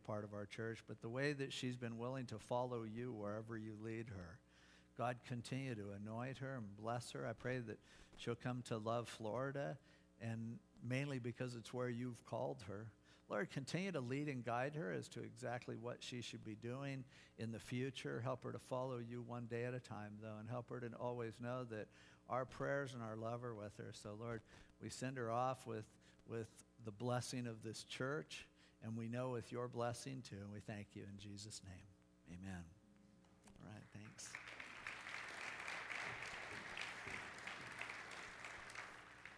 part of our church, but the way that she's been willing to follow you wherever you lead her. God, continue to anoint her and bless her. I pray that she'll come to love Florida, and mainly because it's where you've called her. Lord, continue to lead and guide her as to exactly what she should be doing in the future. Help her to follow you one day at a time, though, and help her to always know that our prayers and our love are with her. So, Lord, we send her off with, with the blessing of this church, and we know with your blessing too. And we thank you in Jesus' name. Amen. All right, thanks.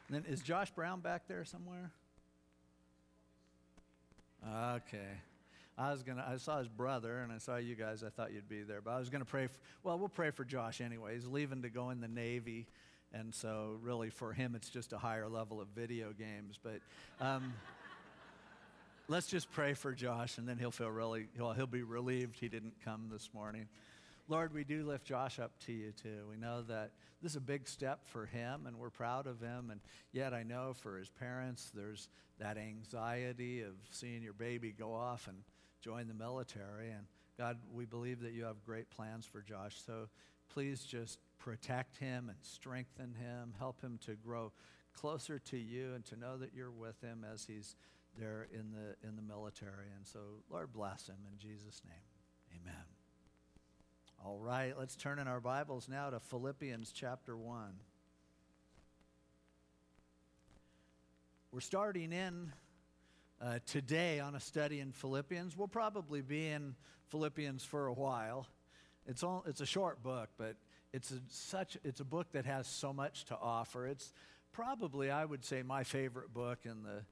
And then is Josh Brown back there somewhere? Okay. I was gonna. I saw his brother, and I saw you guys. I thought you'd be there, but I was gonna pray. For, well, we'll pray for Josh anyway. He's leaving to go in the Navy, and so really for him, it's just a higher level of video games. But um, let's just pray for Josh, and then he'll feel really. Well, he'll be relieved he didn't come this morning. Lord, we do lift Josh up to you too. We know that this is a big step for him, and we're proud of him. And yet, I know for his parents, there's that anxiety of seeing your baby go off and join the military. And God, we believe that you have great plans for Josh. So please just protect him and strengthen him, help him to grow closer to you and to know that you're with him as he's there in the in the military. And so, Lord, bless him in Jesus' name. Amen. All right, let's turn in our Bibles now to Philippians chapter 1. We're starting in uh, today on a study in Philippians. We'll probably be in Philippians for a while. It's, all, it's a short book, but it's a, such, it's a book that has so much to offer. It's probably, I would say, my favorite book in the,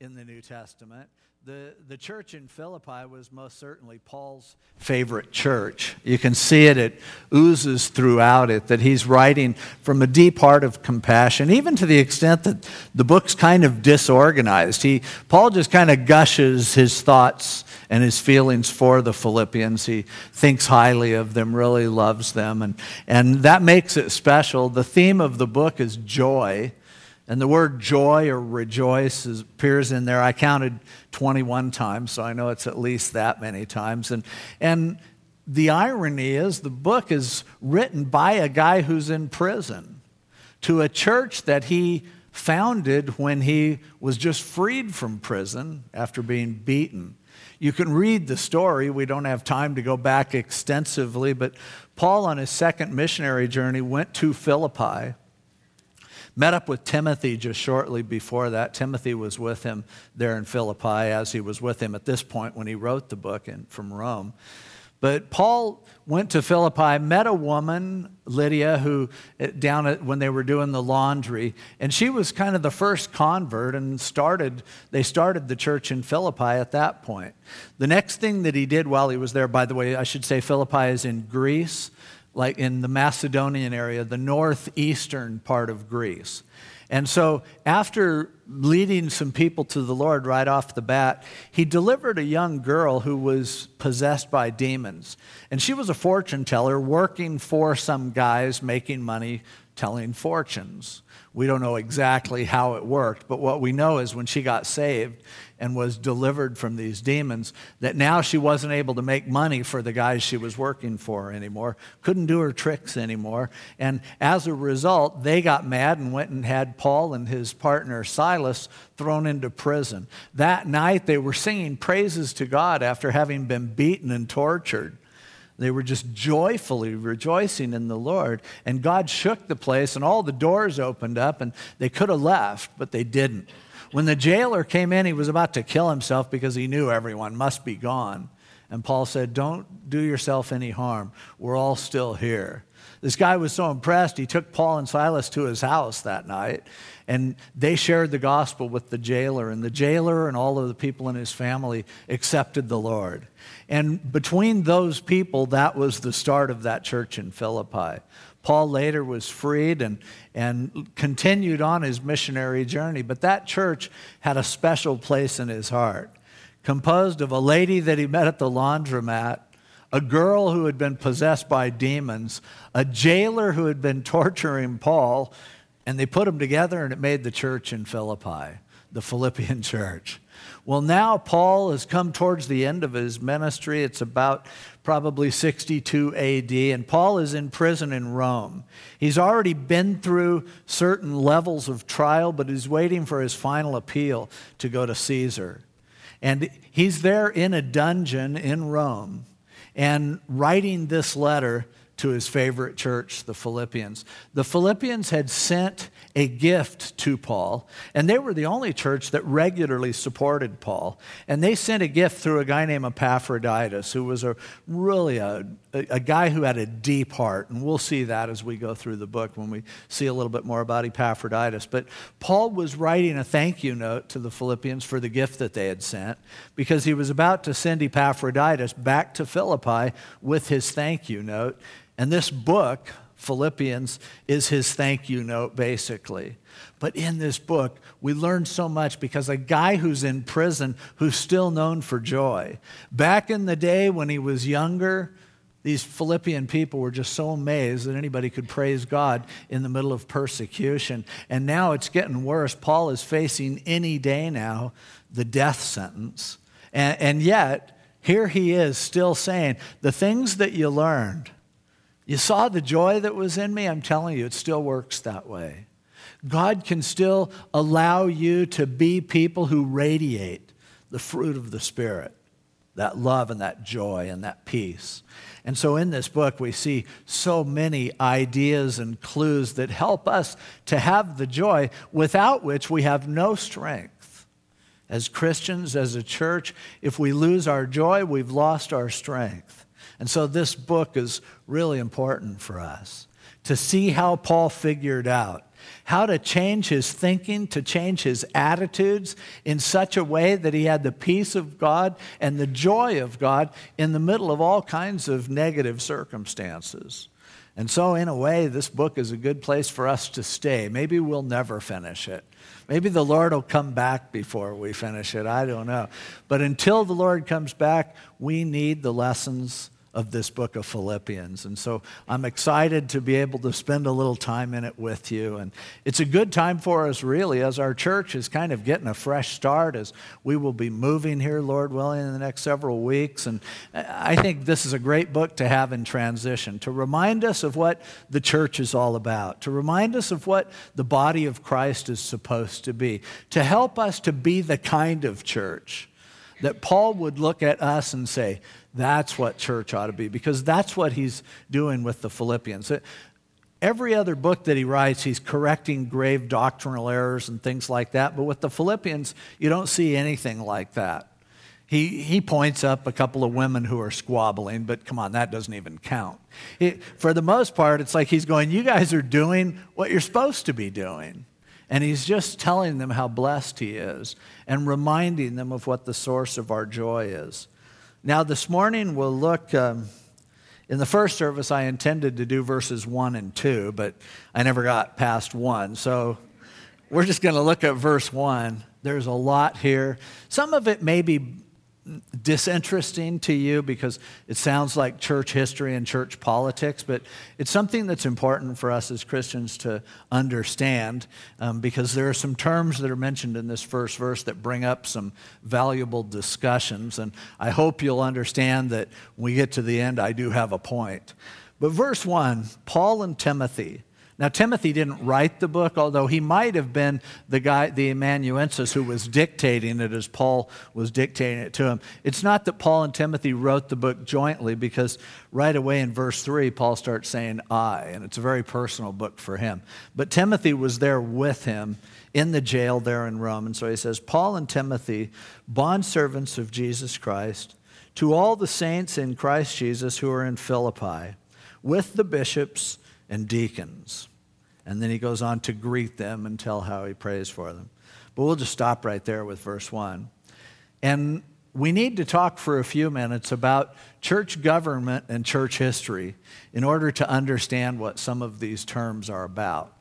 in the New Testament. The, the church in Philippi was most certainly Paul's favorite church. You can see it, it oozes throughout it that he's writing from a deep heart of compassion, even to the extent that the book's kind of disorganized. He, Paul just kind of gushes his thoughts and his feelings for the Philippians. He thinks highly of them, really loves them, and, and that makes it special. The theme of the book is joy. And the word joy or rejoice appears in there. I counted 21 times, so I know it's at least that many times. And, and the irony is, the book is written by a guy who's in prison to a church that he founded when he was just freed from prison after being beaten. You can read the story. We don't have time to go back extensively, but Paul, on his second missionary journey, went to Philippi Met up with Timothy just shortly before that. Timothy was with him there in Philippi as he was with him at this point when he wrote the book in, from Rome. But Paul went to Philippi, met a woman, Lydia, who eh, down at, when they were doing the laundry, and she was kind of the first convert and started they started the church in Philippi at that point. The next thing that he did while he was there, by the way, I should say Philippi is in Greece like in the Macedonian area, the northeastern part of Greece. And so, after leading some people to the Lord right off the bat, he delivered a young girl who was possessed by demons. And she was a fortune teller working for some guys making money telling fortunes. We don't know exactly how it worked, but what we know is when she got saved and was delivered from these demons, that now she wasn't able to make money for the guys she was working for anymore, couldn't do her tricks anymore. And as a result, they got mad and went and had Paul and his partner Silas thrown into prison. That night, they were singing praises to God after having been beaten and tortured. They were just joyfully rejoicing in the Lord. And God shook the place, and all the doors opened up, and they could have left, but they didn't. When the jailer came in, he was about to kill himself because he knew everyone must be gone. And Paul said, Don't do yourself any harm. We're all still here. This guy was so impressed, he took Paul and Silas to his house that night, and they shared the gospel with the jailer. And the jailer and all of the people in his family accepted the Lord. And between those people, that was the start of that church in Philippi. Paul later was freed and, and continued on his missionary journey, but that church had a special place in his heart. Composed of a lady that he met at the laundromat, a girl who had been possessed by demons, a jailer who had been torturing Paul, and they put them together and it made the church in Philippi, the Philippian church. Well, now Paul has come towards the end of his ministry. It's about probably 62 AD, and Paul is in prison in Rome. He's already been through certain levels of trial, but he's waiting for his final appeal to go to Caesar. And he's there in a dungeon in Rome and writing this letter to his favorite church, the Philippians. The Philippians had sent a gift to Paul, and they were the only church that regularly supported Paul. And they sent a gift through a guy named Epaphroditus, who was a really a, a, guy who had a deep heart. And we'll see that as we go through the book when we see a little bit more about Epaphroditus. But Paul was writing a thank you note to the Philippians for the gift that they had sent because he was about to send Epaphroditus back to Philippi with his thank you note. And this book, Philippians, is his thank you note, basically. But in this book, we learn so much because a guy who's in prison who's still known for joy. Back in the day when he was younger, these Philippian people were just so amazed that anybody could praise God in the middle of persecution. And now it's getting worse. Paul is facing any day now the death sentence. And, and yet, here he is still saying, The things that you learned, you saw the joy that was in me? I'm telling you, it still works that way. God can still allow you to be people who radiate the fruit of the Spirit that love and that joy and that peace. And so in this book, we see so many ideas and clues that help us to have the joy without which we have no strength. As Christians, as a church, if we lose our joy, we've lost our strength. And so this book is really important for us to see how Paul figured out how to change his thinking, to change his attitudes in such a way that he had the peace of God and the joy of God in the middle of all kinds of negative circumstances. And so, in a way, this book is a good place for us to stay. Maybe we'll never finish it. Maybe the Lord will come back before we finish it. I don't know. But until the Lord comes back, we need the lessons of this book of Philippians. And so I'm excited to be able to spend a little time in it with you. And it's a good time for us, really, as our church is kind of getting a fresh start, as we will be moving here, Lord willing, in the next several weeks. And I think this is a great book to have in transition, to remind us of what the church is all about, to remind us of what the body of Christ is supposed to be, to help us to be the kind of church that Paul would look at us and say, that's what church ought to be, because that's what he's doing with the Philippians. Every other book that he writes, he's correcting grave doctrinal errors and things like that. But with the Philippians, you don't see anything like that. He, he points up a couple of women who are squabbling, but come on, that doesn't even count. For the most part, it's like he's going, You guys are doing what you're supposed to be doing. And he's just telling them how blessed he is and reminding them of what the source of our joy is. Now, this morning we'll look. Um, in the first service, I intended to do verses 1 and 2, but I never got past 1. So we're just going to look at verse 1. There's a lot here. Some of it may be disinteresting to you because it sounds like church history and church politics, but it's something that's important for us as Christians to understand um, because there are some terms that are mentioned in this first verse that bring up some valuable discussions. And I hope you'll understand that when we get to the end, I do have a point. But verse 1 Paul and Timothy now, Timothy didn't write the book, although he might have been the guy, the amanuensis, who was dictating it as Paul was dictating it to him. It's not that Paul and Timothy wrote the book jointly, because right away in verse 3, Paul starts saying I, and it's a very personal book for him. But Timothy was there with him in the jail there in Rome. And so he says, Paul and Timothy, bondservants of Jesus Christ, to all the saints in Christ Jesus who are in Philippi, with the bishops and deacons. And then he goes on to greet them and tell how he prays for them. But we'll just stop right there with verse 1. And we need to talk for a few minutes about church government and church history in order to understand what some of these terms are about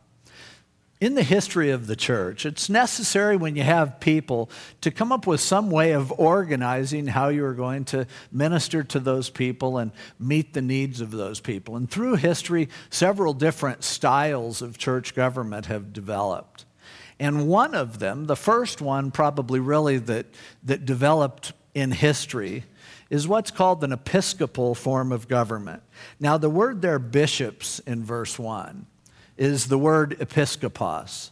in the history of the church, it's necessary when you have people to come up with some way of organizing how you are going to minister to those people and meet the needs of those people. And through history, several different styles of church government have developed. And one of them, the first one probably really that, that developed in history, is what's called an episcopal form of government. Now, the word there, bishops, in verse 1, is the word episkopos.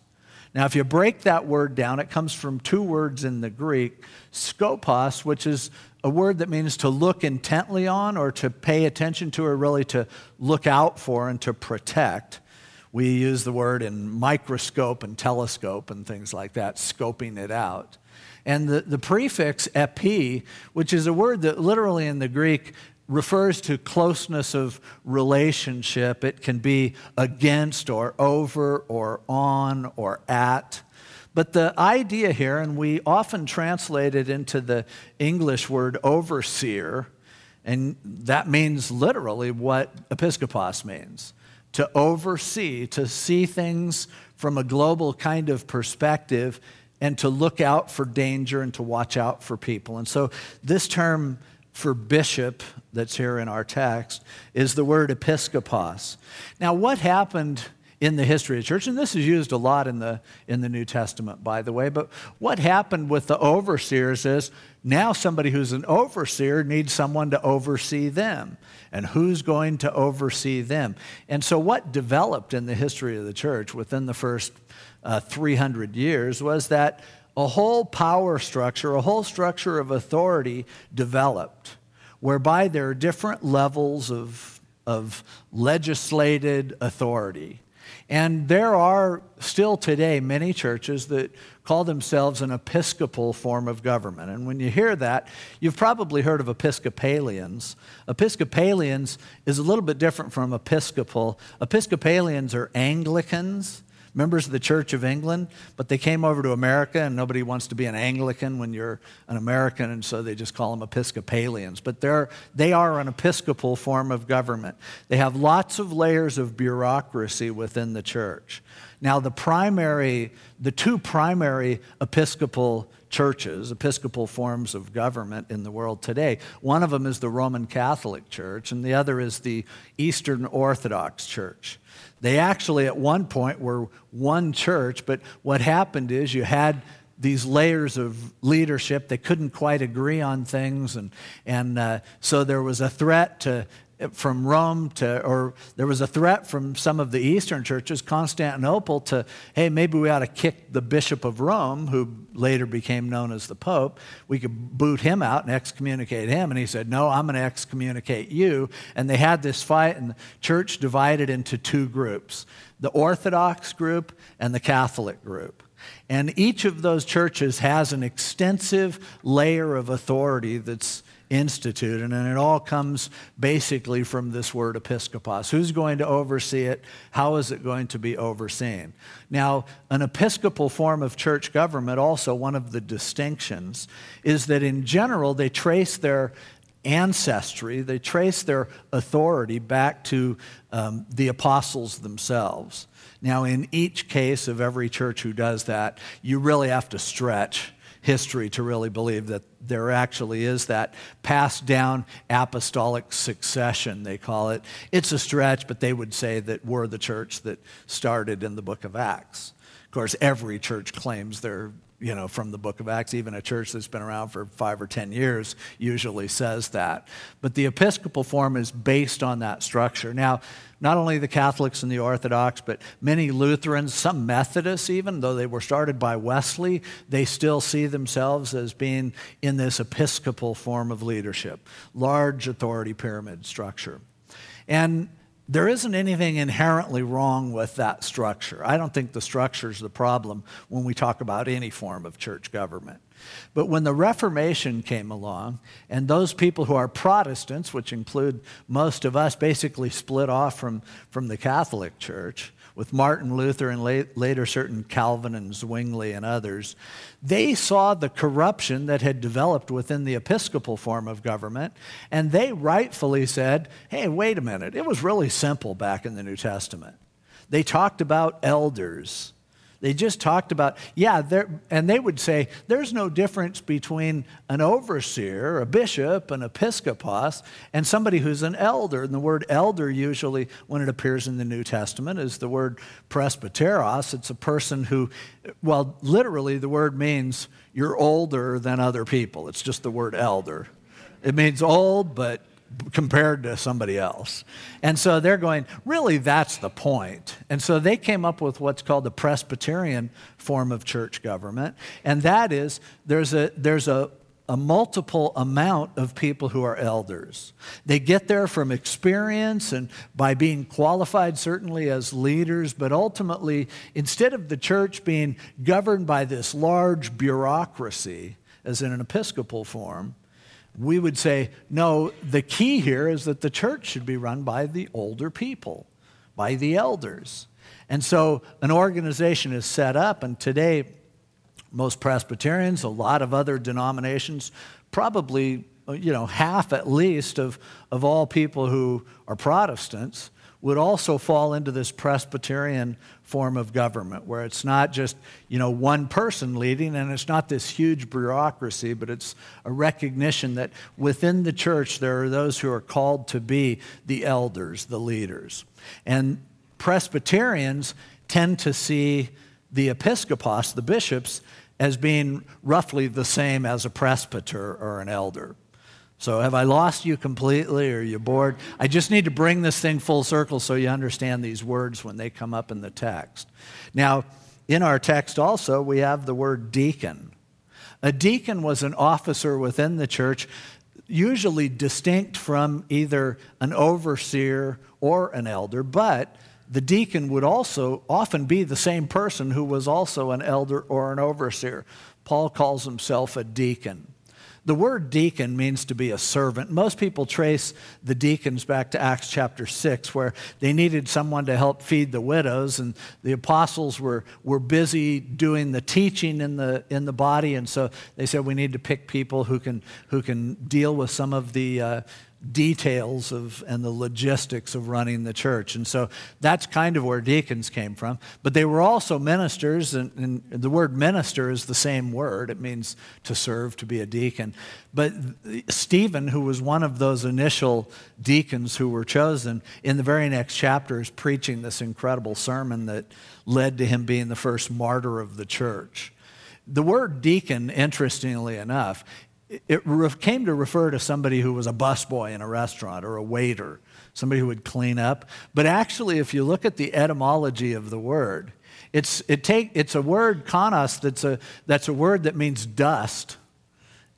Now, if you break that word down, it comes from two words in the Greek skopos, which is a word that means to look intently on or to pay attention to or really to look out for and to protect. We use the word in microscope and telescope and things like that, scoping it out. And the, the prefix epi, which is a word that literally in the Greek refers to closeness of relationship. It can be against or over or on or at. But the idea here, and we often translate it into the English word overseer, and that means literally what episkopos means to oversee, to see things from a global kind of perspective, and to look out for danger and to watch out for people. And so, this term for bishop that's here in our text is the word episkopos. Now, what happened in the history of the church, and this is used a lot in the, in the New Testament, by the way, but what happened with the overseers is now somebody who's an overseer needs someone to oversee them. And who's going to oversee them? And so, what developed in the history of the church within the first uh, 300 years was that a whole power structure, a whole structure of authority developed, whereby there are different levels of, of legislated authority. And there are still today many churches that call themselves an episcopal form of government. And when you hear that, you've probably heard of Episcopalians. Episcopalians is a little bit different from Episcopal. Episcopalians are Anglicans members of the Church of England, but they came over to America, and nobody wants to be an Anglican when you're an American, and so they just call them Episcopalians. But they're, they are an episcopal form of government. They have lots of layers of bureaucracy within the church. Now, the primary, the two primary episcopal churches, episcopal forms of government in the world today. One of them is the Roman Catholic Church, and the other is the Eastern Orthodox Church. They actually, at one point, were one church, but what happened is you had these layers of leadership. They couldn't quite agree on things, and, and uh, so there was a threat to from Rome to, or there was a threat from some of the Eastern churches, Constantinople, to, hey, maybe we ought to kick the Bishop of Rome, who later became known as the Pope. We could boot him out and excommunicate him. And he said, no, I'm going to excommunicate you. And they had this fight, and the church divided into two groups the Orthodox group and the Catholic group. And each of those churches has an extensive layer of authority that's instituted. And it all comes basically from this word episkopos. Who's going to oversee it? How is it going to be overseen? Now, an episcopal form of church government, also one of the distinctions, is that in general they trace their ancestry, they trace their authority back to um, the apostles themselves. Now, in each case of every church who does that, you really have to stretch history to really believe that there actually is that passed down apostolic succession, they call it. It's a stretch, but they would say that we're the church that started in the book of Acts. Of course, every church claims they're you know, from the book of Acts. Even a church that's been around for five or 10 years usually says that. But the Episcopal form is based on that structure. Now, not only the Catholics and the Orthodox, but many Lutherans, some Methodists, even though they were started by Wesley, they still see themselves as being in this Episcopal form of leadership, large authority pyramid structure. And there isn't anything inherently wrong with that structure. I don't think the structure is the problem when we talk about any form of church government. But when the Reformation came along, and those people who are Protestants, which include most of us, basically split off from, from the Catholic Church, with Martin Luther and later certain Calvin and Zwingli and others, they saw the corruption that had developed within the Episcopal form of government, and they rightfully said, hey, wait a minute, it was really simple back in the New Testament. They talked about elders They just talked about, yeah, there, and they would say there's no difference between an overseer, a bishop, an episcopos, and somebody who's an elder. And the word elder, usually, when it appears in the New Testament, is the word presbyteros. It's a person who, well, literally, the word means you're older than other people. It's just the word elder. It means old, but compared to somebody else. And so they're going, really, that's the point. And so they came up with what's called the Presbyterian form of church government. And that is there's a, there's a, a multiple amount of people who are elders. They get there from experience and by being qualified, certainly as leaders, but ultimately, instead of the church being governed by this large bureaucracy, as in an episcopal form, we would say, no, the key here is that the church should be run by the older people, by the elders. And so an organization is set up, and today, most Presbyterians, a lot of other denominations, probably, you know, half at least of, of all people who are Protestants would also fall into this Presbyterian form of government where it's not just you know one person leading and it's not this huge bureaucracy but it's a recognition that within the church there are those who are called to be the elders the leaders. And presbyterians tend to see the episcopos the bishops as being roughly the same as a presbyter or an elder so, have I lost you completely or are you bored? I just need to bring this thing full circle so you understand these words when they come up in the text. Now, in our text also, we have the word deacon. A deacon was an officer within the church, usually distinct from either an overseer or an elder, but the deacon would also often be the same person who was also an elder or an overseer. Paul calls himself a deacon. The word deacon means to be a servant. Most people trace the deacons back to Acts chapter 6, where they needed someone to help feed the widows, and the apostles were, were busy doing the teaching in the, in the body, and so they said, We need to pick people who can, who can deal with some of the, uh, details of and the logistics of running the church. And so that's kind of where deacons came from. But they were also ministers, and, and, the word minister is the same word. It means to serve, to be a deacon. But Stephen, who was one of those initial deacons who were chosen, in the very next chapter is preaching this incredible sermon that led to him being the first martyr of the church. The word deacon, interestingly enough, it came to refer to somebody who was a busboy in a restaurant or a waiter, somebody who would clean up. But actually, if you look at the etymology of the word, it's, it take, it's a word, konos, that's a, that's a word that means dust.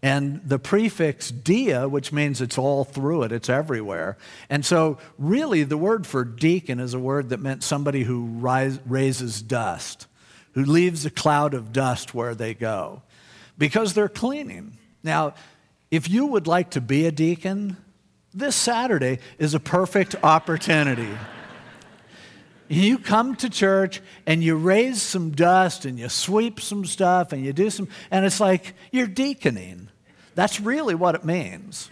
And the prefix dia, which means it's all through it, it's everywhere. And so, really, the word for deacon is a word that meant somebody who rise, raises dust, who leaves a cloud of dust where they go, because they're cleaning. Now, if you would like to be a deacon, this Saturday is a perfect opportunity. you come to church and you raise some dust and you sweep some stuff and you do some, and it's like you're deaconing. That's really what it means.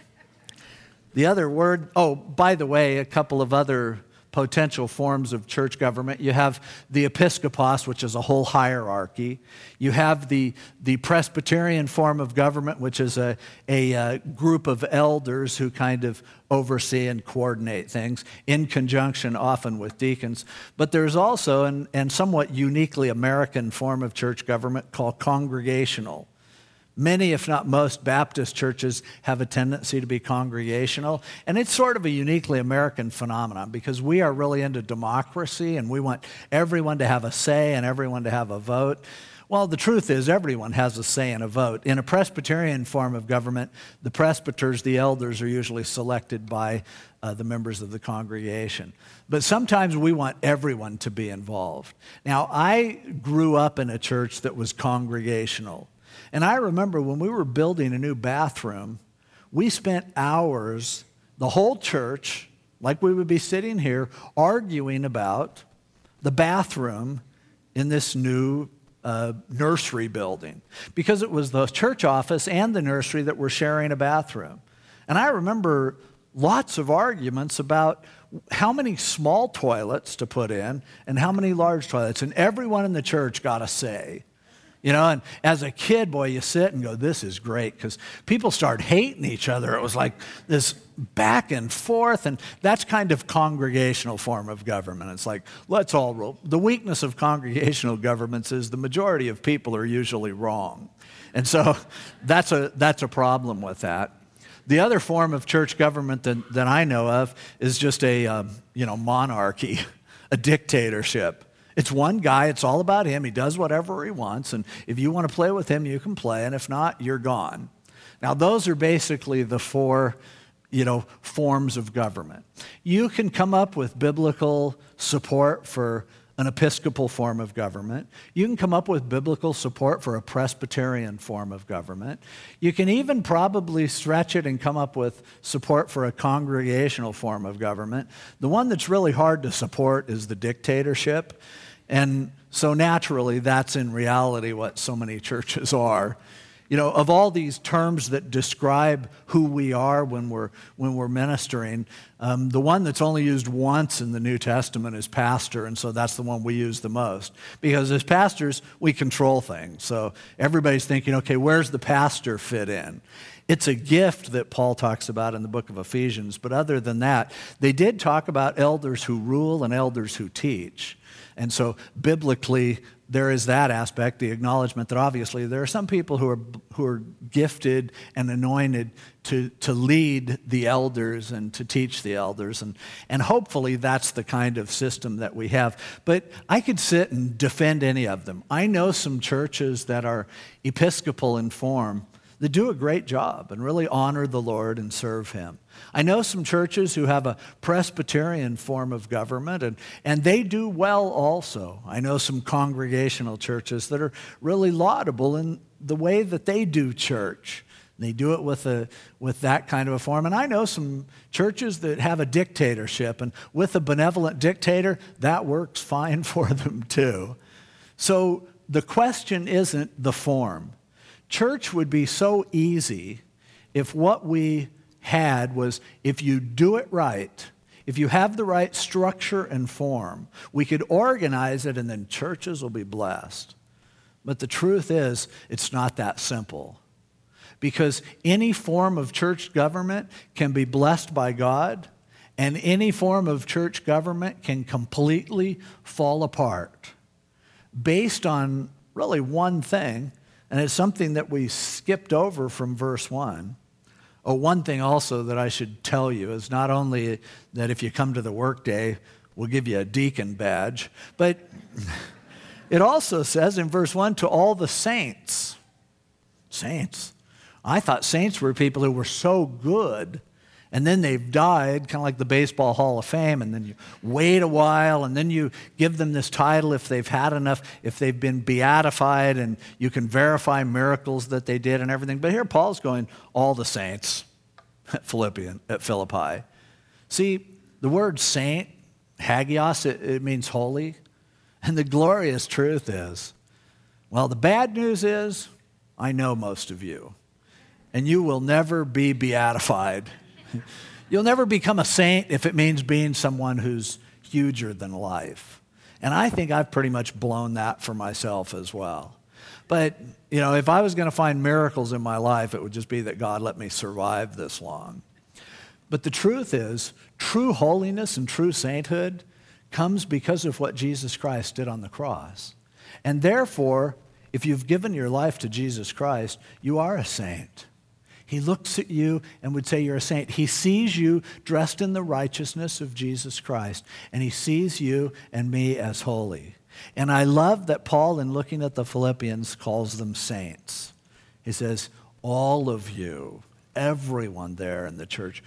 The other word, oh, by the way, a couple of other potential forms of church government. You have the episcopos, which is a whole hierarchy. You have the, the Presbyterian form of government, which is a, a, a uh, group of elders who kind of oversee and coordinate things in conjunction often with deacons. But there's also an, and somewhat uniquely American form of church government called congregational. Many, if not most, Baptist churches have a tendency to be congregational. And it's sort of a uniquely American phenomenon because we are really into democracy and we want everyone to have a say and everyone to have a vote. Well, the truth is, everyone has a say and a vote. In a Presbyterian form of government, the presbyters, the elders, are usually selected by uh, the members of the congregation. But sometimes we want everyone to be involved. Now, I grew up in a church that was congregational. And I remember when we were building a new bathroom, we spent hours, the whole church, like we would be sitting here, arguing about the bathroom in this new uh, nursery building because it was the church office and the nursery that were sharing a bathroom. And I remember lots of arguments about how many small toilets to put in and how many large toilets. And everyone in the church got a say. You know, and as a kid, boy, you sit and go, this is great because people start hating each other. It was like this back and forth, and that's kind of congregational form of government. It's like, let's all rule. The weakness of congregational governments is the majority of people are usually wrong. And so that's a, that's a problem with that. The other form of church government that, that I know of is just a um, you know, monarchy, a dictatorship. It's one guy, it's all about him. He does whatever he wants. And if you want to play with him, you can play. And if not, you're gone. Now, those are basically the four you know, forms of government. You can come up with biblical support for an Episcopal form of government. You can come up with biblical support for a Presbyterian form of government. You can even probably stretch it and come up with support for a congregational form of government. The one that's really hard to support is the dictatorship. And so naturally, that's in reality what so many churches are. You know, of all these terms that describe who we are when we're, when we're ministering, um, the one that's only used once in the New Testament is pastor, and so that's the one we use the most. Because as pastors, we control things. So everybody's thinking, okay, where's the pastor fit in? It's a gift that Paul talks about in the book of Ephesians, but other than that, they did talk about elders who rule and elders who teach. And so, biblically, there is that aspect, the acknowledgement that obviously there are some people who are, who are gifted and anointed to, to lead the elders and to teach the elders. And, and hopefully that's the kind of system that we have. But I could sit and defend any of them. I know some churches that are Episcopal in form that do a great job and really honor the Lord and serve Him. I know some churches who have a Presbyterian form of government, and, and they do well also. I know some congregational churches that are really laudable in the way that they do church. They do it with, a, with that kind of a form. And I know some churches that have a dictatorship, and with a benevolent dictator, that works fine for them too. So the question isn't the form. Church would be so easy if what we had was if you do it right, if you have the right structure and form, we could organize it and then churches will be blessed. But the truth is, it's not that simple. Because any form of church government can be blessed by God, and any form of church government can completely fall apart based on really one thing, and it's something that we skipped over from verse 1 Oh, one thing also that I should tell you is not only that if you come to the workday, we'll give you a deacon badge, but it also says in verse 1 to all the saints. Saints. I thought saints were people who were so good and then they've died, kind of like the Baseball Hall of Fame, and then you wait a while, and then you give them this title if they've had enough, if they've been beatified, and you can verify miracles that they did and everything. But here Paul's going, all the saints at Philippian, at Philippi. See, the word saint, hagios, it, it means holy. And the glorious truth is, well, the bad news is, I know most of you, and you will never be beatified You'll never become a saint if it means being someone who's huger than life. And I think I've pretty much blown that for myself as well. But, you know, if I was going to find miracles in my life, it would just be that God let me survive this long. But the truth is, true holiness and true sainthood comes because of what Jesus Christ did on the cross. And therefore, if you've given your life to Jesus Christ, you are a saint. He looks at you and would say you're a saint. He sees you dressed in the righteousness of Jesus Christ, and he sees you and me as holy. And I love that Paul, in looking at the Philippians, calls them saints. He says, All of you, everyone there in the church,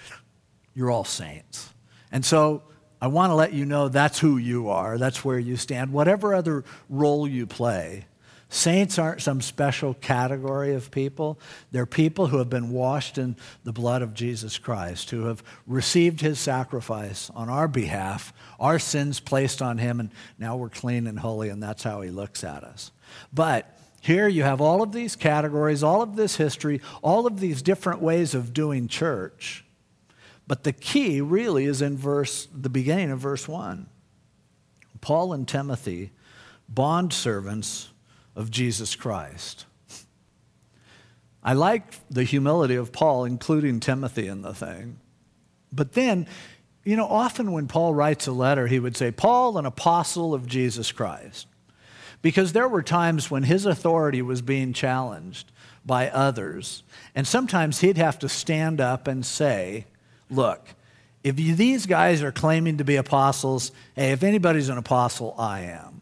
you're all saints. And so I want to let you know that's who you are, that's where you stand, whatever other role you play. Saints aren't some special category of people. They're people who have been washed in the blood of Jesus Christ, who have received his sacrifice on our behalf, our sins placed on him, and now we're clean and holy, and that's how he looks at us. But here you have all of these categories, all of this history, all of these different ways of doing church. But the key really is in verse the beginning of verse 1. Paul and Timothy, bond servants of Jesus Christ. I like the humility of Paul, including Timothy in the thing. But then, you know, often when Paul writes a letter, he would say, Paul, an apostle of Jesus Christ. Because there were times when his authority was being challenged by others. And sometimes he'd have to stand up and say, Look, if you, these guys are claiming to be apostles, hey, if anybody's an apostle, I am.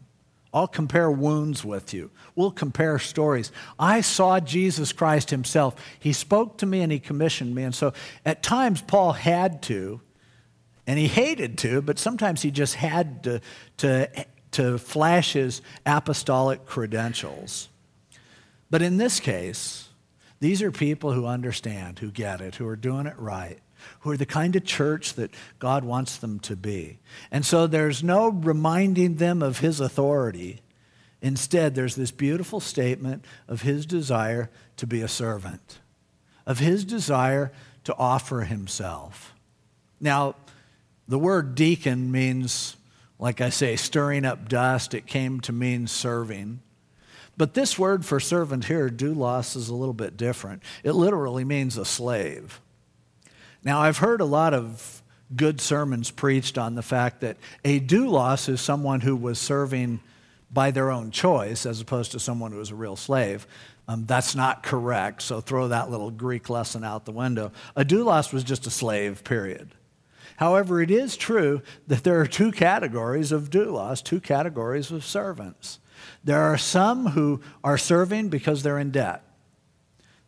I'll compare wounds with you. We'll compare stories. I saw Jesus Christ himself. He spoke to me and he commissioned me. And so at times, Paul had to, and he hated to, but sometimes he just had to, to, to flash his apostolic credentials. But in this case, these are people who understand, who get it, who are doing it right, who are the kind of church that God wants them to be. And so there's no reminding them of his authority. Instead, there's this beautiful statement of his desire to be a servant, of his desire to offer himself. Now, the word deacon means, like I say, stirring up dust. It came to mean serving. But this word for servant here, doulos, is a little bit different. It literally means a slave. Now, I've heard a lot of good sermons preached on the fact that a doulos is someone who was serving by their own choice as opposed to someone who was a real slave. Um, that's not correct, so throw that little Greek lesson out the window. A doulos was just a slave, period. However, it is true that there are two categories of doulos, two categories of servants. There are some who are serving because they're in debt.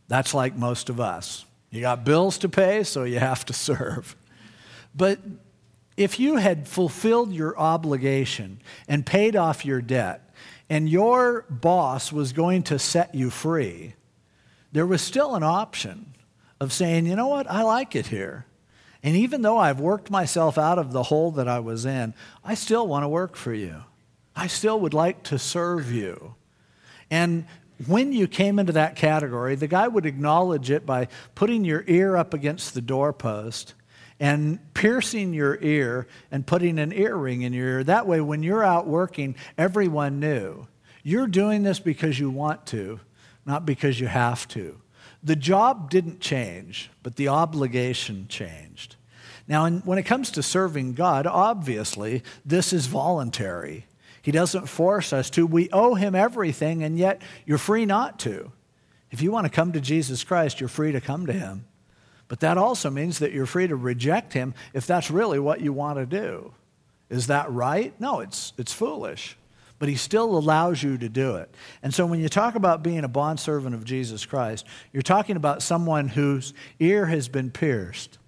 That's like most of us. You got bills to pay, so you have to serve. But if you had fulfilled your obligation and paid off your debt, and your boss was going to set you free, there was still an option of saying, you know what, I like it here. And even though I've worked myself out of the hole that I was in, I still want to work for you. I still would like to serve you. And when you came into that category, the guy would acknowledge it by putting your ear up against the doorpost and piercing your ear and putting an earring in your ear. That way, when you're out working, everyone knew. You're doing this because you want to, not because you have to. The job didn't change, but the obligation changed. Now, when it comes to serving God, obviously, this is voluntary. He doesn't force us to. We owe him everything, and yet you're free not to. If you want to come to Jesus Christ, you're free to come to him. But that also means that you're free to reject him if that's really what you want to do. Is that right? No, it's, it's foolish. But he still allows you to do it. And so when you talk about being a bondservant of Jesus Christ, you're talking about someone whose ear has been pierced.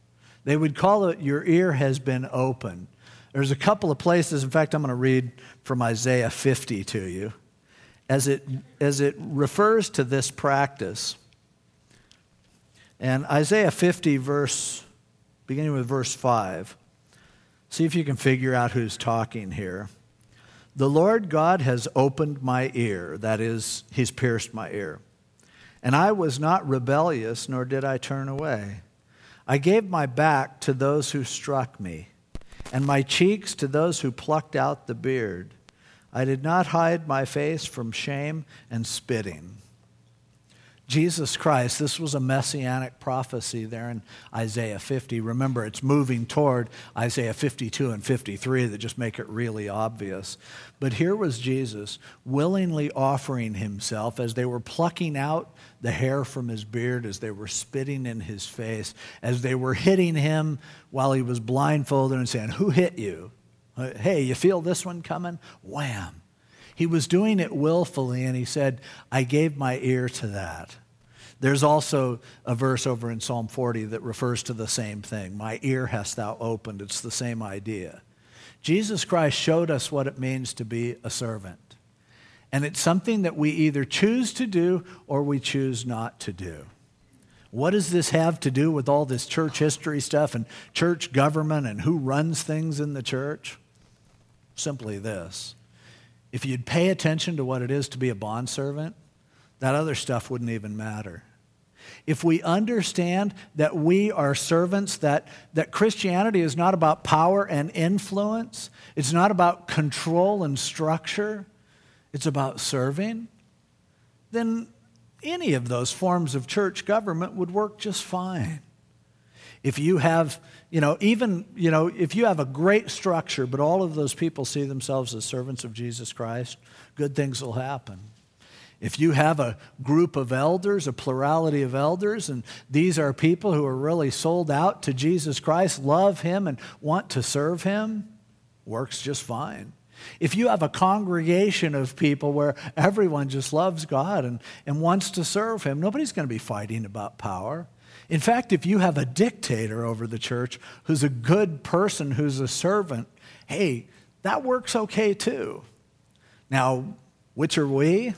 They would call it your ear has been opened. There's a couple of places, in fact, I'm going to read from Isaiah 50 to you as it, as it refers to this practice. And Isaiah 50, verse, beginning with verse 5. See if you can figure out who's talking here. The Lord God has opened my ear, that is, he's pierced my ear. And I was not rebellious, nor did I turn away. I gave my back to those who struck me and my cheeks to those who plucked out the beard. I did not hide my face from shame and spitting. Jesus Christ, this was a messianic prophecy there in Isaiah 50. Remember, it's moving toward Isaiah 52 and 53 that just make it really obvious. But here was Jesus willingly offering himself as they were plucking out the hair from his beard, as they were spitting in his face, as they were hitting him while he was blindfolded and saying, Who hit you? Hey, you feel this one coming? Wham. He was doing it willfully, and he said, I gave my ear to that. There's also a verse over in Psalm 40 that refers to the same thing. My ear hast thou opened. It's the same idea. Jesus Christ showed us what it means to be a servant. And it's something that we either choose to do or we choose not to do. What does this have to do with all this church history stuff and church government and who runs things in the church? Simply this. If you'd pay attention to what it is to be a bondservant, that other stuff wouldn't even matter. If we understand that we are servants, that, that Christianity is not about power and influence, it's not about control and structure, it's about serving, then any of those forms of church government would work just fine. If you have, you know, even, you know, if you have a great structure, but all of those people see themselves as servants of Jesus Christ, good things will happen. If you have a group of elders, a plurality of elders, and these are people who are really sold out to Jesus Christ, love Him, and want to serve Him, works just fine. If you have a congregation of people where everyone just loves God and, and wants to serve Him, nobody's going to be fighting about power. In fact, if you have a dictator over the church who's a good person, who's a servant, hey, that works okay too. Now, which are we?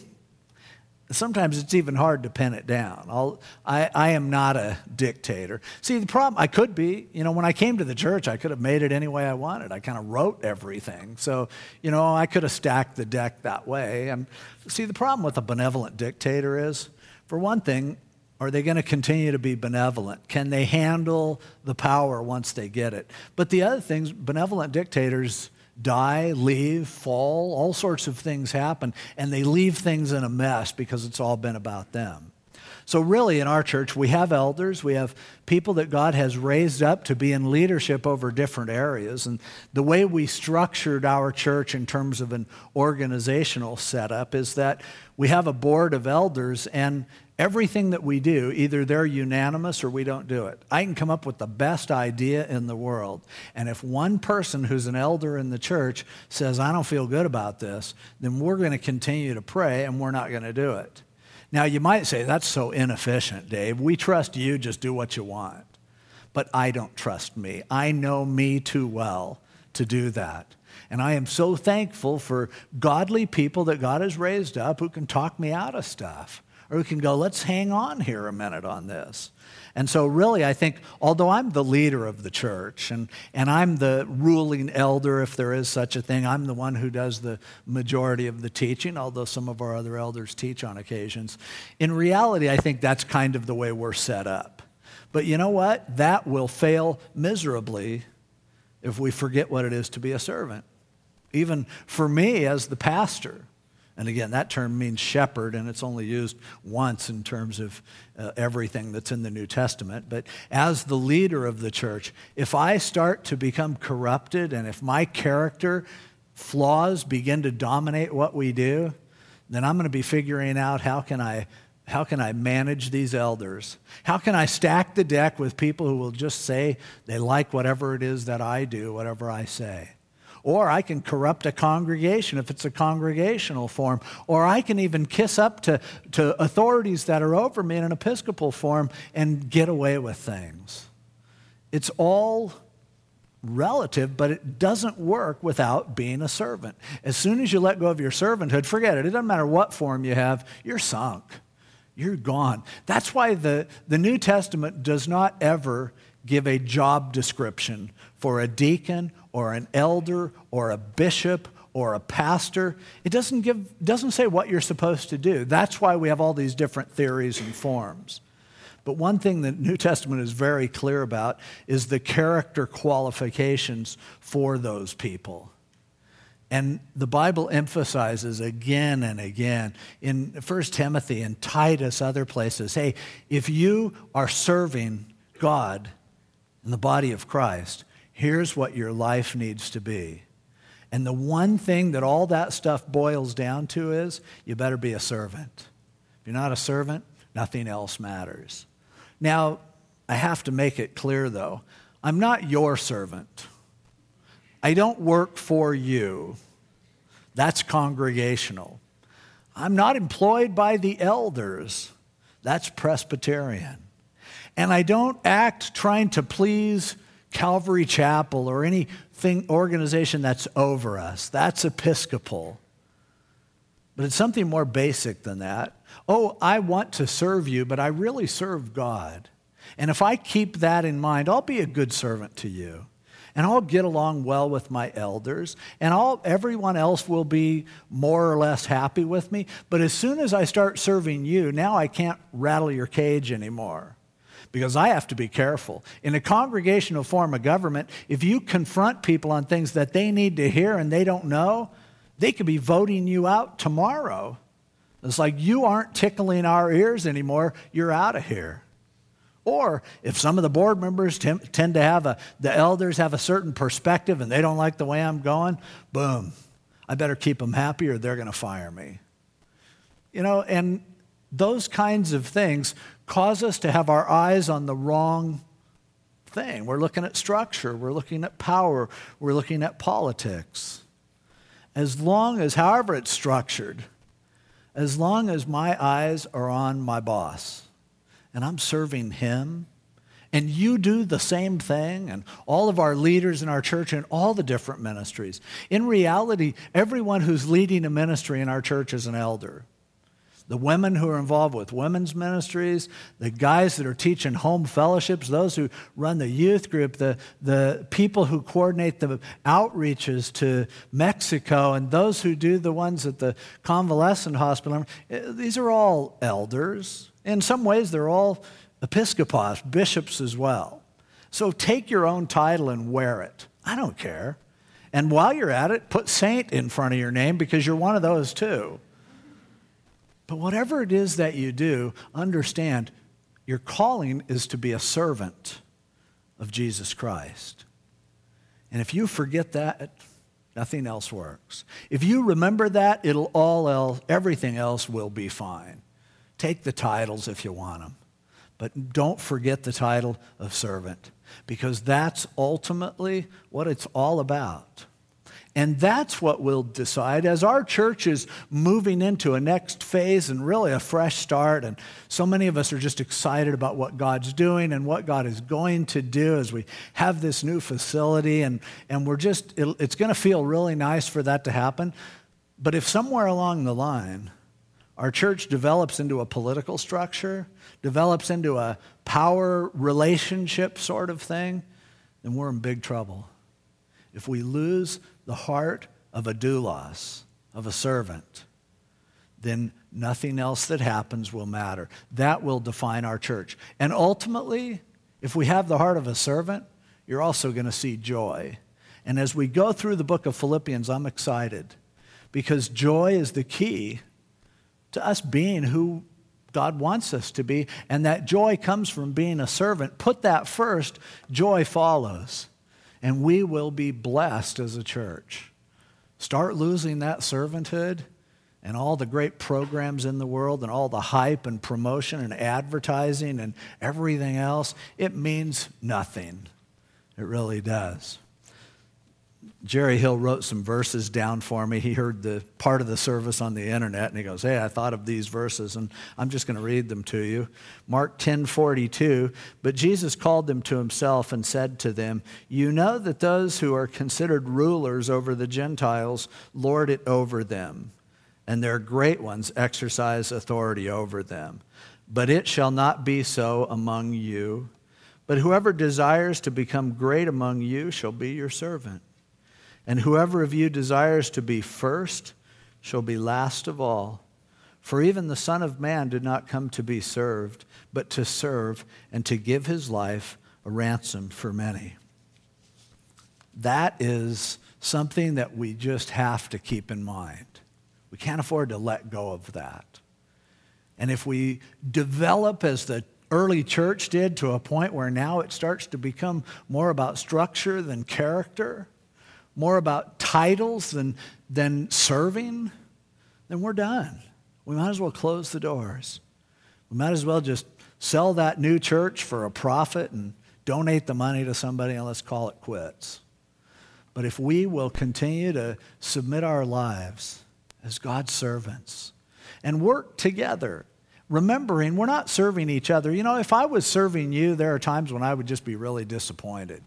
Sometimes it's even hard to pin it down. I'll, I, I am not a dictator. See, the problem, I could be, you know, when I came to the church, I could have made it any way I wanted. I kind of wrote everything. So, you know, I could have stacked the deck that way. And see, the problem with a benevolent dictator is, for one thing, are they going to continue to be benevolent? Can they handle the power once they get it? But the other things, benevolent dictators, die, leave, fall, all sorts of things happen, and they leave things in a mess because it's all been about them. So, really, in our church, we have elders, we have people that God has raised up to be in leadership over different areas. And the way we structured our church in terms of an organizational setup is that we have a board of elders, and Everything that we do, either they're unanimous or we don't do it. I can come up with the best idea in the world. And if one person who's an elder in the church says, I don't feel good about this, then we're going to continue to pray and we're not going to do it. Now, you might say, that's so inefficient, Dave. We trust you, just do what you want. But I don't trust me. I know me too well to do that. And I am so thankful for godly people that God has raised up who can talk me out of stuff or we can go, let's hang on here a minute on this. And so, really, I think, although I'm the leader of the church and, and I'm the ruling elder, if there is such a thing, I'm the one who does the majority of the teaching, although some of our other elders teach on occasions. In reality, I think that's kind of the way we're set up. But you know what? That will fail miserably if we forget what it is to be a servant. Even for me as the pastor, and again, that term means shepherd, and it's only used once in terms of uh, everything that's in the New Testament. But as the leader of the church, if I start to become corrupted and if my character flaws begin to dominate what we do, then I'm going to be figuring out how can I how can I manage these elders? How can I stack the deck with people who will just say they like whatever it is that I do, whatever I say? Or I can corrupt a congregation if it's a congregational form. Or I can even kiss up to, to authorities that are over me in an Episcopal form and get away with things. It's all relative, but it doesn't work without being a servant. As soon as you let go of your servanthood, forget it. It doesn't matter what form you have, you're sunk. You're gone. That's why the, the New Testament does not ever give a job description for a deacon or an elder or a bishop or a pastor. It doesn't, give, doesn't say what you're supposed to do. That's why we have all these different theories and forms. But one thing the New Testament is very clear about is the character qualifications for those people. And the Bible emphasizes again and again in 1 Timothy and Titus, other places hey, if you are serving God in the body of Christ, here's what your life needs to be. And the one thing that all that stuff boils down to is you better be a servant. If you're not a servant, nothing else matters. Now, I have to make it clear though, I'm not your servant. I don't work for you. That's congregational. I'm not employed by the elders. That's Presbyterian. And I don't act trying to please Calvary Chapel or anything organization that's over us. That's Episcopal. But it's something more basic than that. Oh, I want to serve you, but I really serve God. And if I keep that in mind, I'll be a good servant to you. and I'll get along well with my elders, and all everyone else will be more or less happy with me. But as soon as I start serving you, now I can't rattle your cage anymore because I have to be careful. In a congregational form of government, if you confront people on things that they need to hear and they don't know, they could be voting you out tomorrow. It's like you aren't tickling our ears anymore, you're out of here. Or if some of the board members t- tend to have a, the elders have a certain perspective and they don't like the way I'm going, boom, I better keep them happy or they're going to fire me. You know, and those kinds of things cause us to have our eyes on the wrong thing. We're looking at structure, we're looking at power, we're looking at politics. As long as, however, it's structured, as long as my eyes are on my boss and I'm serving him, and you do the same thing, and all of our leaders in our church and all the different ministries. In reality, everyone who's leading a ministry in our church is an elder the women who are involved with women's ministries, the guys that are teaching home fellowships, those who run the youth group, the, the people who coordinate the outreaches to Mexico, and those who do the ones at the convalescent hospital. Eh, these are all elders. In some ways, they're all episcopos, bishops as well. So take your own title and wear it. I don't care. And while you're at it, put saint in front of your name because you're one of those too. But whatever it is that you do, understand your calling is to be a servant of Jesus Christ. And if you forget that, nothing else works. If you remember that, it'll all else, everything else will be fine. Take the titles if you want them, but don't forget the title of servant because that's ultimately what it's all about. And that's what we'll decide as our church is moving into a next phase and really a fresh start. And so many of us are just excited about what God's doing and what God is going to do as we have this new facility. And, and we're just, it, it's going to feel really nice for that to happen. But if somewhere along the line, our church develops into a political structure, develops into a power relationship sort of thing, then we're in big trouble. If we lose the heart of a doulos, of a servant, then nothing else that happens will matter. That will define our church. And ultimately, if we have the heart of a servant, you're also going to see joy. And as we go through the book of Philippians, I'm excited because joy is the key to us being who God wants us to be. And that joy comes from being a servant. Put that first, joy follows and we will be blessed as a church. Start losing that servanthood and all the great programs in the world and all the hype and promotion and advertising and everything else, it means nothing. It really does. Jerry Hill wrote some verses down for me. He heard the part of the service on the internet and he goes, Hey, I thought of these verses and I'm just going to read them to you. Mark 10:42, But Jesus called them to himself and said to them, You know that those who are considered rulers over the Gentiles lord it over them, and their great ones exercise authority over them. But it shall not be so among you. But whoever desires to become great among you shall be your servant. And whoever of you desires to be first shall be last of all. For even the Son of Man did not come to be served, but to serve and to give his life a ransom for many. That is something that we just have to keep in mind. We can't afford to let go of that. And if we develop as the early church did to a point where now it starts to become more about structure than character, more about titles than, than serving, then we're done. We might as well close the doors. We might as well just sell that new church for a profit and donate the money to somebody and let's call it quits. But if we will continue to submit our lives as God's servants and work together, remembering we're not serving each other. You know, if I was serving you, there are times when I would just be really disappointed.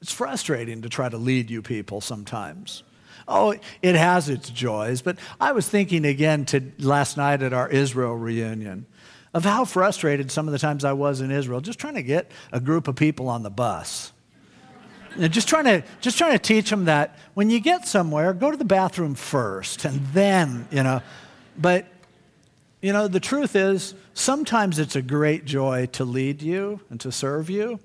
It's frustrating to try to lead you people sometimes. Oh, it has its joys. But I was thinking again to last night at our Israel reunion of how frustrated some of the times I was in Israel just trying to get a group of people on the bus. Know, just trying to just trying to teach them that when you get somewhere, go to the bathroom first, and then you know. But you know, the truth is, sometimes it's a great joy to lead you and to serve you,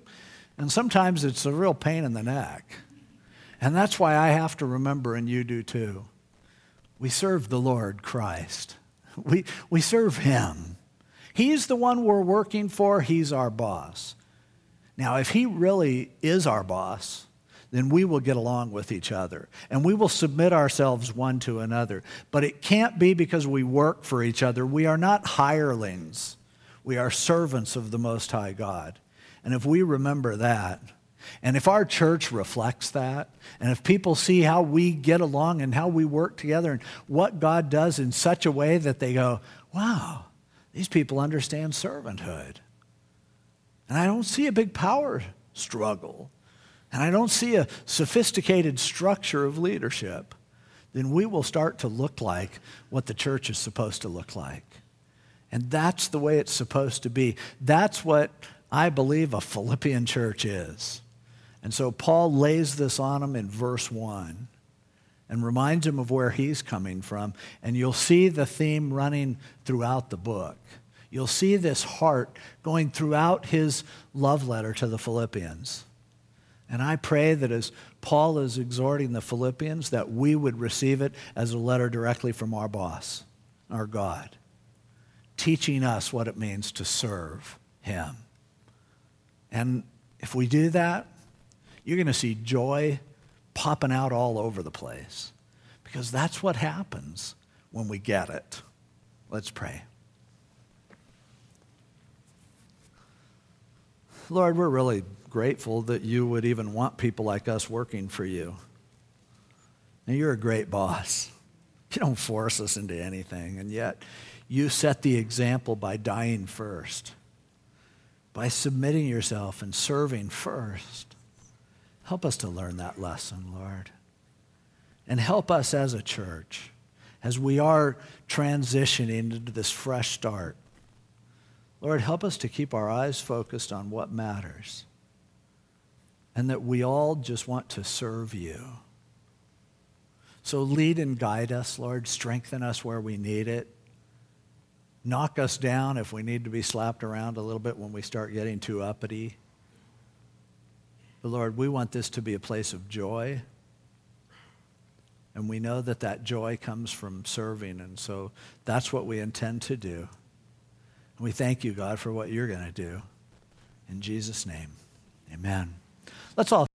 and sometimes it's a real pain in the neck. And that's why I have to remember, and you do too. We serve the Lord Christ. We, we serve Him. He's the one we're working for, He's our boss. Now, if He really is our boss, then we will get along with each other and we will submit ourselves one to another. But it can't be because we work for each other. We are not hirelings, we are servants of the Most High God. And if we remember that, and if our church reflects that, and if people see how we get along and how we work together and what God does in such a way that they go, wow, these people understand servanthood. And I don't see a big power struggle and I don't see a sophisticated structure of leadership, then we will start to look like what the church is supposed to look like. And that's the way it's supposed to be. That's what I believe a Philippian church is. And so Paul lays this on him in verse 1 and reminds him of where he's coming from. And you'll see the theme running throughout the book. You'll see this heart going throughout his love letter to the Philippians. And I pray that as Paul is exhorting the Philippians, that we would receive it as a letter directly from our boss, our God, teaching us what it means to serve Him. And if we do that, you're going to see joy popping out all over the place because that's what happens when we get it. Let's pray. Lord, we're really grateful that you would even want people like us working for you. Now, you're a great boss. You don't force us into anything, and yet you set the example by dying first, by submitting yourself and serving first. Help us to learn that lesson, Lord. And help us as a church as we are transitioning into this fresh start. Lord, help us to keep our eyes focused on what matters and that we all just want to serve you. So lead and guide us, Lord. Strengthen us where we need it. Knock us down if we need to be slapped around a little bit when we start getting too uppity. But Lord, we want this to be a place of joy. And we know that that joy comes from serving. And so that's what we intend to do. And we thank you, God, for what you're going to do. In Jesus' name, amen. Let's all